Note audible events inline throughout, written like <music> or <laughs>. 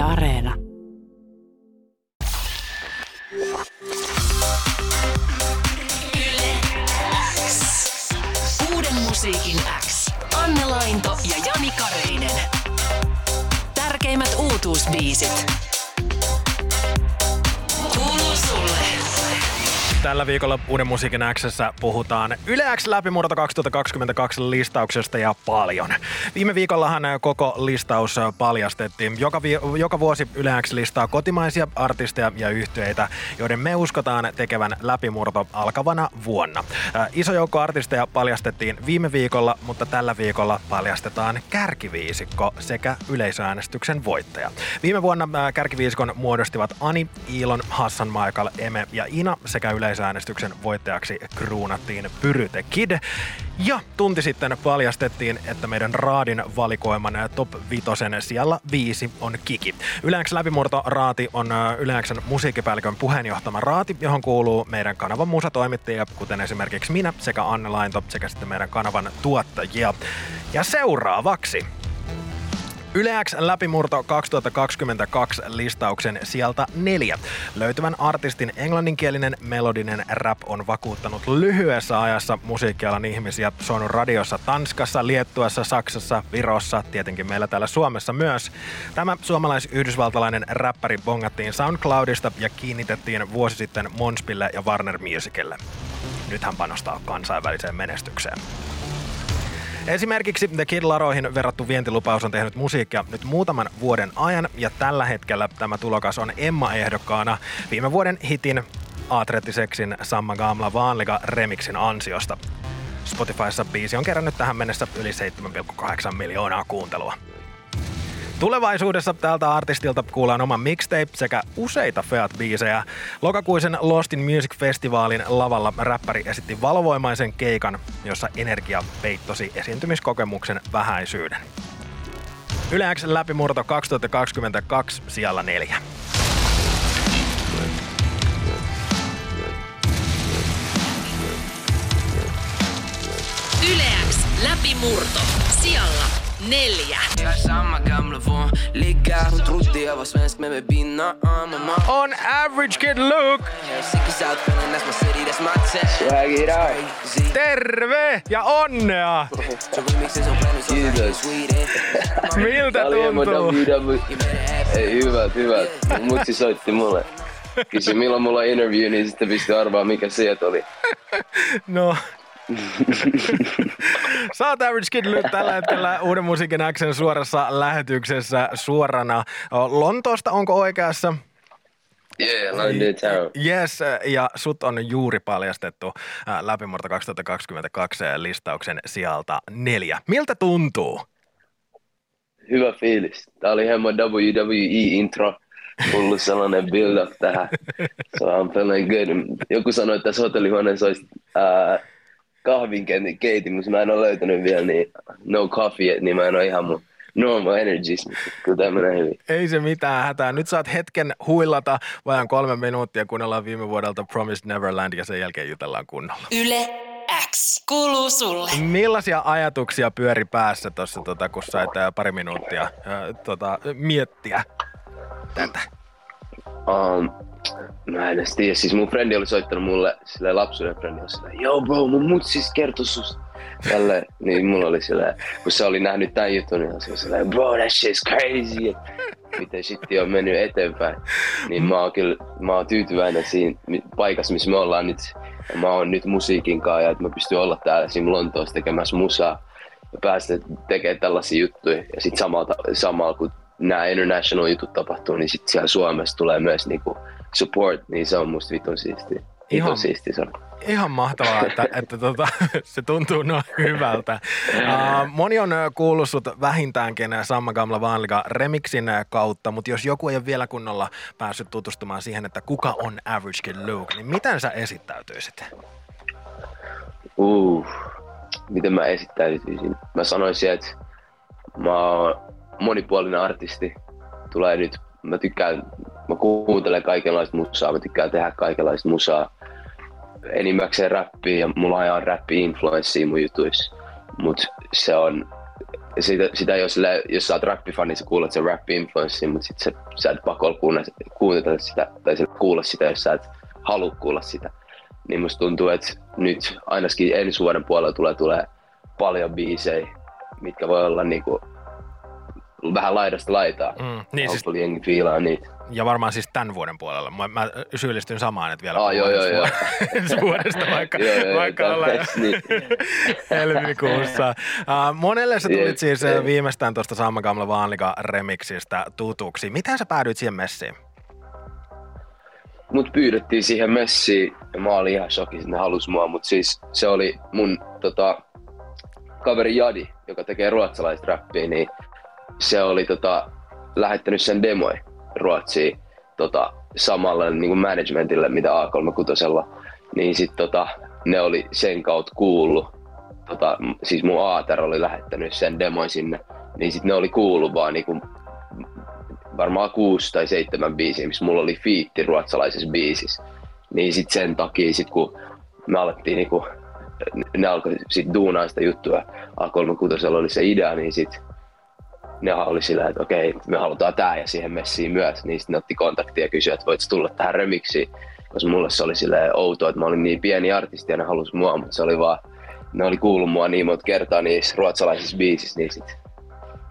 Yle Areena. Uuden musiikin X. Anne Lainto ja Jani Kareinen. Tärkeimmät uutuusbiisit. Tällä viikolla Uuden musiikin Xssä puhutaan Yle X läpimurto 2022 listauksesta ja paljon. Viime viikollahan koko listaus paljastettiin. Joka, vi- joka vuosi Yle X listaa kotimaisia artisteja ja yhtyeitä, joiden me uskotaan tekevän läpimurto alkavana vuonna. Äh, iso joukko artisteja paljastettiin viime viikolla, mutta tällä viikolla paljastetaan kärkiviisikko sekä yleisöäänestyksen voittaja. Viime vuonna äh, kärkiviisikon muodostivat Ani, Iilon, Hassan Michael, Eme ja Ina sekä yleisöäänestyksen voittajaksi kruunattiin Pyryte Kid. Ja tunti sitten paljastettiin, että meidän raadin valikoiman top vitosen siellä viisi on Kiki. Yleensä läpimurto raati on Yleensä musiikkipäällikön puheenjohtama raati, johon kuuluu meidän kanavan musatoimittajia, kuten esimerkiksi minä sekä Anne Lainto sekä sitten meidän kanavan tuottajia. Ja seuraavaksi Yle X läpimurto 2022 listauksen sieltä neljä. Löytyvän artistin englanninkielinen melodinen rap on vakuuttanut lyhyessä ajassa musiikkialan ihmisiä. Se on radiossa Tanskassa, Liettuassa, Saksassa, Virossa, tietenkin meillä täällä Suomessa myös. Tämä suomalais-yhdysvaltalainen räppäri bongattiin SoundCloudista ja kiinnitettiin vuosi sitten Monspille ja Warner Musicille. Nyt hän panostaa kansainväliseen menestykseen. Esimerkiksi The Kid Laroihin verrattu vientilupaus on tehnyt musiikkia nyt muutaman vuoden ajan ja tällä hetkellä tämä tulokas on Emma-ehdokkaana viime vuoden hitin Aatrettiseksin Samma Gamla Vaanliga remixin ansiosta. Spotifyssa biisi on kerännyt tähän mennessä yli 7,8 miljoonaa kuuntelua. Tulevaisuudessa tältä artistilta kuullaan oma mixtape sekä useita Feat-biisejä. Lokakuisen Lost in Music-festivaalin lavalla räppäri esitti valovoimaisen keikan, jossa energia peittosi esiintymiskokemuksen vähäisyyden. Yleäks läpimurto 2022 siellä neljä. Yleäks läpimurto. Sijalla neljä. Jag är samma gamla van Ligga, hon trodde jag var svensk men med binna mamma On average kid. Crazy. Terve ja onnea! Kiitos. Miltä tuntuu? Ei, hyvät, hyvät. Mutsi soitti mulle. Kysyi milloin mulla on interview, niin sitten pystyi arvaa mikä sieltä oli. No. <laughs> Sä oot Average Kid nyt tällä hetkellä Uuden musiikin Xn suorassa lähetyksessä suorana Lontoosta, onko oikeassa? Yeah, London town. Yes, ja sut on juuri paljastettu läpimurto 2022 listauksen sieltä neljä. Miltä tuntuu? Hyvä fiilis. Tää oli hemmo WWE-intro. Hullu sellainen build-up tähän. So I'm feeling good. Joku sanoi, että tässä hotellihuoneessa olisi ää, kahvinkeitin, mutta mä en ole löytänyt vielä, niin no coffee, niin mä en ole ihan mun normal energies. Kyllä tämä menee hyvin. Ei se mitään hätää. Nyt saat hetken huillata vajan kolme minuuttia, kun ollaan viime vuodelta Promised Neverland ja sen jälkeen jutellaan kunnolla. Yle X. Kuuluu sulle. Millaisia ajatuksia pyöri päässä tuossa, tota, kun sait pari minuuttia ää, tota, miettiä tätä? Um, mä en edes tiedä, siis mun frendi oli soittanut mulle, silleen lapsuuden frendi oli silleen, joo bro, mun mutsis kertoi susta. Tälle, <laughs> niin mulla oli silleen, kun se oli nähnyt tämän jutun, niin se oli silleen, bro, that shit's crazy. Et miten shitti on mennyt eteenpäin. Niin mä oon kyllä, mä oon tyytyväinen siinä paikassa, missä me ollaan nyt. Ja mä oon nyt musiikin kanssa ja että mä pystyn olla täällä siinä Lontoossa tekemässä musaa ja päästä tekemään tällaisia juttuja. Ja sitten samalla, samalla kun nämä international jutut tapahtuu, niin sitten siellä Suomessa tulee myös niinku support, niin se on musta vitun siistiä. Ihan- se on. Ihan mahtavaa, että, että tota, <laughs> se tuntuu noin hyvältä. Uh, moni on kuullut sut vähintäänkin Samma Gamla Vanliga remixin kautta, mutta jos joku ei ole vielä kunnolla päässyt tutustumaan siihen, että kuka on Average Kid Luke, niin miten sä esittäytyisit? Uh, miten mä esittäytyisin? Mä sanoisin, että mä oon monipuolinen artisti. Tulee nyt, mä tykkään, mä kuuntelen kaikenlaista musaa, mä tykkään tehdä kaikenlaista musaa. Enimmäkseen räppiä ja mulla on ihan räppi-influenssia mun jutuissa. Mut se on sitä, sitä jos, jos sä oot rappifani, sä kuulet sen rap-influenssin, mutta sit sä, sä et pakolla kuunnella sitä, tai sä kuulla sitä, jos sä et halua kuulla sitä. Niin musta tuntuu, että nyt ainakin ensi vuoden puolella tulee, tulee paljon biisejä, mitkä voi olla niinku vähän laidasta laitaa. Mm, niin siis, jengi fiilaa niitä. Ja varmaan siis tämän vuoden puolella. Mä, mä syyllistyn samaan, että vielä ah, <laughs> <laughs> joo, joo, joo. ensi vuodesta, vaikka, joo, joo, vaikka ollaan niin. <laughs> helmikuussa. Uh, monelle sä tulit siis yeah. viimeistään tuosta Samma Gamla Vaanlika remiksistä tutuksi. Miten sä päädyit siihen messiin? Mut pyydettiin siihen messiin ja mä olin ihan shokissa, että ne halus mua, mutta siis se oli mun tota, kaveri Jadi, joka tekee ruotsalaista räppiä, niin se oli tota, lähettänyt sen demoi Ruotsiin tota, samalle niin kuin managementille, mitä A36. Niin sitten tota, ne oli sen kautta kuullut, tota, siis mun Aater oli lähettänyt sen demoi sinne, niin sitten ne oli kuullut vaan niin kuin, varmaan kuusi tai seitsemän biisiä, missä mulla oli fiitti ruotsalaisessa biisissä. Niin sitten sen takia, sit kun me alettiin niinku, ne alkoi sit duunaa sitä juttua, A36 oli se idea, niin sitten ne oli sillä, että okei, me halutaan tää ja siihen messiin myös. Niin sitten ne otti kontaktia ja kysyi, että voit tulla tähän remiksiin. Koska mulle se oli sille outoa, että mä olin niin pieni artisti ja ne halusi mua, mutta se oli vaan, ne oli kuullut mua niin monta kertaa niissä ruotsalaisissa biisissä, niin sit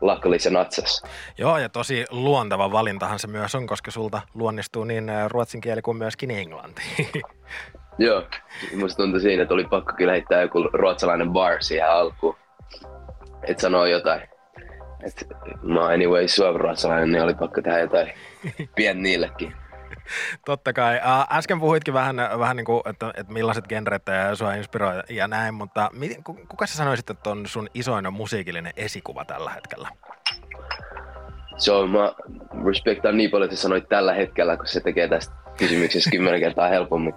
luckily se natsas. Joo, ja tosi luontava valintahan se myös on, koska sulta luonnistuu niin ruotsin kieli kuin myöskin englanti. <laughs> Joo, musta tuntui siinä, että oli pakko kyllä heittää joku ruotsalainen bar siihen alkuun. Että sanoo jotain. Et mä oon anyway suomalainen, niin oli pakko tehdä jotain pien niillekin. <laughs> Totta kai. Äsken puhuitkin vähän, vähän niin kuin, että, että millaiset genret sua inspiroi ja näin, mutta kuka sä sanoisit, että on sun isoin musiikillinen esikuva tällä hetkellä? So, mä respektaan niin paljon, että sanoit tällä hetkellä, kun se tekee tästä kysymyksestä kymmenen kertaa helpommin,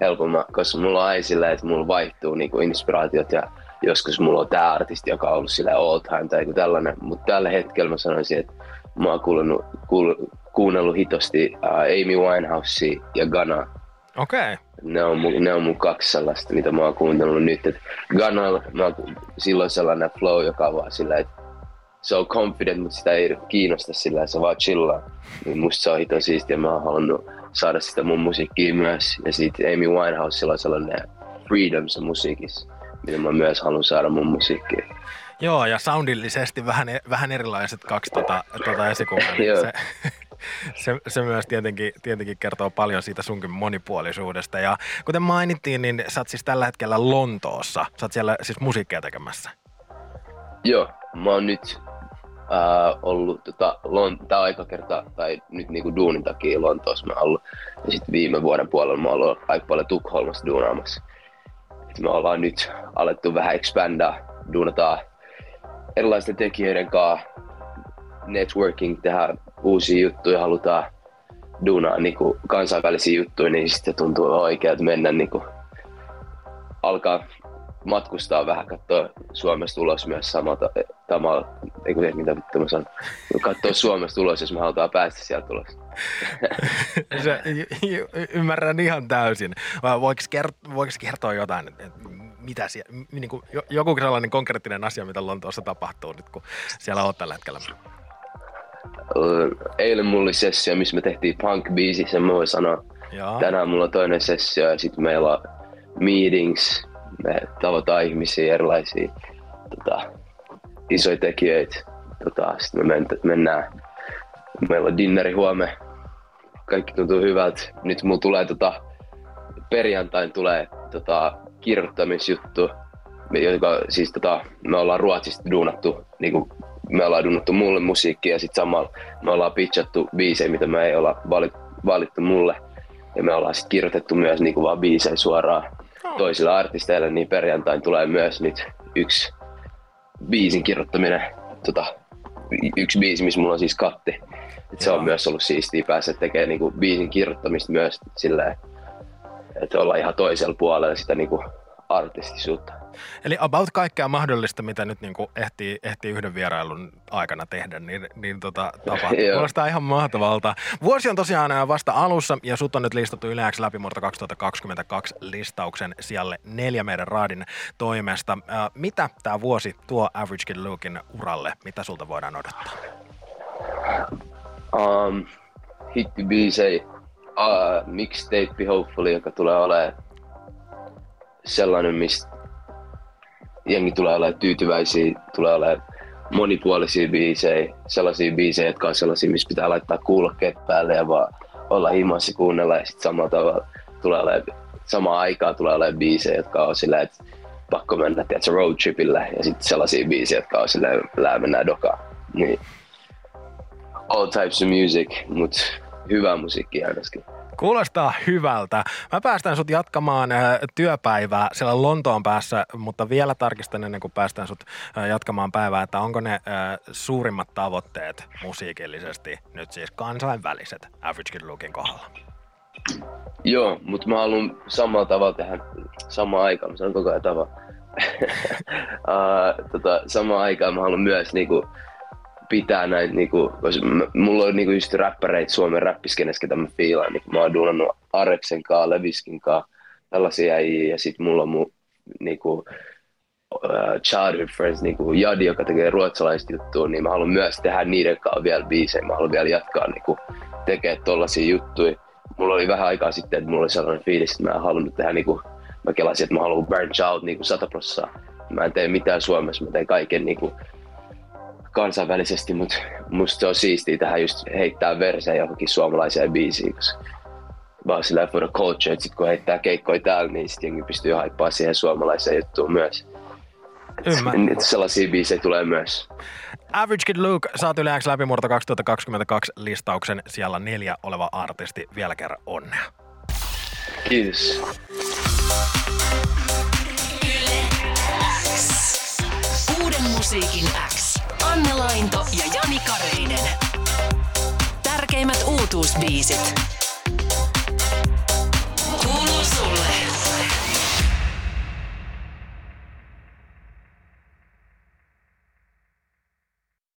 helpommin koska mulla on aina että mulla vaihtuu niin kuin inspiraatiot ja joskus mulla on tämä artisti, joka on ollut sillä all time tai joku tällainen, mutta tällä hetkellä mä sanoisin, että mä oon kuunnellut, kuul, kuunnellut hitosti uh, Amy Winehouse ja Ghana. Okei. Okay. Ne on, mun, ne on mun kaksi sellaista, mitä mä oon kuunnellut nyt. Et Ghana, mä oon silloin sellainen flow, joka on vaan sillä, että se on confident, mutta sitä ei kiinnosta sillä, se vaan chillaa. Niin musta se on hito siistiä, mä oon halunnut saada sitä mun musiikkiin myös. Ja sitten Amy Winehouse, sillä on sellainen freedom se musiikissa mitä mä myös haluan saada mun musiikkiin. Joo, ja soundillisesti vähän, vähän erilaiset kaksi tota, tota esikuvaa. Niin se, <laughs> se, se, myös tietenkin, tietenkin kertoo paljon siitä sunkin monipuolisuudesta. Ja kuten mainittiin, niin sä oot siis tällä hetkellä Lontoossa. Sä oot siellä siis musiikkia tekemässä. Joo, mä oon nyt äh, ollut, tota, Lon- tää aika kerta, tai nyt niinku duunin takia Lontoossa mä oon ollut. Ja sitten viime vuoden puolella mä oon ollut aika paljon Tukholmassa duunaamassa me ollaan nyt alettu vähän expandaa, duunataan erilaisten tekijöiden kanssa, networking, tehdä uusia juttuja, halutaan duunaa niin kuin kansainvälisiä juttuja, niin sitten tuntuu oikealta mennä niin kuin, alkaa matkustaa vähän, katsoa Suomesta ulos myös samalta, tamalla, ei kun mitä vittu mä sanon, katsoa Suomesta ulos, jos me halutaan päästä sieltä ulos. <laughs> Se, y- y- ymmärrän ihan täysin. Voiko, kert- kertoa jotain, että mitä siellä, niin kuin, joku sellainen konkreettinen asia, mitä Lontoossa tapahtuu nyt, kun siellä on tällä hetkellä? Eilen mulla oli sessio, missä me tehtiin punk-biisi, sen mä voin sanoa. Joo. Tänään mulla on toinen sessio ja sitten meillä on meetings, me tavataan ihmisiä, erilaisia tota, isoja tekijöitä. Tota, sitten me mennään, meillä on dinneri huomenna, kaikki tuntuu hyvältä. Nyt mulla tulee tota, perjantain tulee tota, kirjoittamisjuttu, joka siis tota, me ollaan Ruotsista duunattu, niin kuin me ollaan duunattu mulle musiikkia ja sitten samalla me ollaan pitchattu biisejä, mitä me ei olla valittu mulle. Ja me ollaan sitten kirjoitettu myös niin kuin vaan biisejä suoraan toisille artisteille, niin perjantain tulee myös nyt yksi biisin kirjoittaminen, tota, yksi biisi, missä mulla on siis katti. Et se on myös ollut siistiä päästä tekemään niinku biisin kirjoittamista myös silleen, että ollaan ihan toisella puolella sitä niinku artistisuutta. Eli about kaikkea mahdollista, mitä nyt niin kuin ehtii, ehtii yhden vierailun aikana tehdä, niin, niin tota, tapahtuu. <laughs> Kuulostaa ihan mahtavalta. Vuosi on tosiaan ää, vasta alussa ja sut on nyt listattu Yleäksi läpimurto 2022 listauksen sijalle neljä meidän raadin toimesta. Ää, Mitä tämä vuosi tuo Average Kid Lukein uralle? Mitä sulta voidaan odottaa? Um, hittibiisei, uh, mixtape hopefully, joka tulee olemaan sellainen, mistä jengi tulee olemaan tyytyväisiä, tulee olemaan monipuolisia biisejä, sellaisia biisejä, jotka on sellaisia, missä pitää laittaa kuulokkeet päälle ja vaan olla himassa kuunnella. Ja sitten samalla tavalla tulee olemaan, samaan aikaan tulee olemaan biisejä, jotka on sillä, että pakko mennä tiedätkö, road tripille. Ja sitten sellaisia biisejä, jotka on sillä, että mennään dokaan. Niin all types of music, mutta hyvää musiikkia ainakin. Kuulostaa hyvältä. Mä päästän sut jatkamaan äh, työpäivää siellä Lontoon päässä, mutta vielä tarkistan ennen kuin päästään sut äh, jatkamaan päivää, että onko ne äh, suurimmat tavoitteet musiikillisesti nyt siis kansainväliset Average Kid Lookin kohdalla? Joo, mutta mä haluan samalla tavalla tehdä samaan aikaan, mä sanon koko ajan tavalla. <laughs> uh, tota, samaan aikaan mä haluan myös niinku, pitää näitä, niinku, mulla on niinku just räppäreitä Suomen räppiskenessä, ketä mä fiilaan. Niinku, mä oon duunannut Areksen kaa, Leviskin kaa, tällaisia äijiä, ja sit mulla on mun niinku, uh, childhood friends, niinku Jadi, joka tekee ruotsalaista juttua, niin mä haluan myös tehdä niiden kanssa vielä biisejä. Mä haluan vielä jatkaa niinku, tekemään tollasia juttuja. Mulla oli vähän aikaa sitten, että mulla oli sellainen fiilis, että mä en halunnut tehdä niinku, mä kelasin, että mä haluan branch out niinku 100 prosenttia. Mä en tee mitään Suomessa, mä teen kaiken niinku, kansainvälisesti, mutta musta se on siistiä tähän just heittää versejä johonkin suomalaiseen biisiin, koska vaan sillä for the culture, että sit kun heittää keikkoja täällä, niin sit jengi pystyy haippaa siihen suomalaiseen juttuun myös. Ymmärrän. Sellaisia biisejä tulee myös. Average Kid Luke, saat yleensä läpimurto 2022 listauksen siellä neljä oleva artisti. Vielä kerran onnea. Kiitos. Uuden musiikin X. Anne Lainto ja Jani Kareinen. Tärkeimmät uutuusbiisit.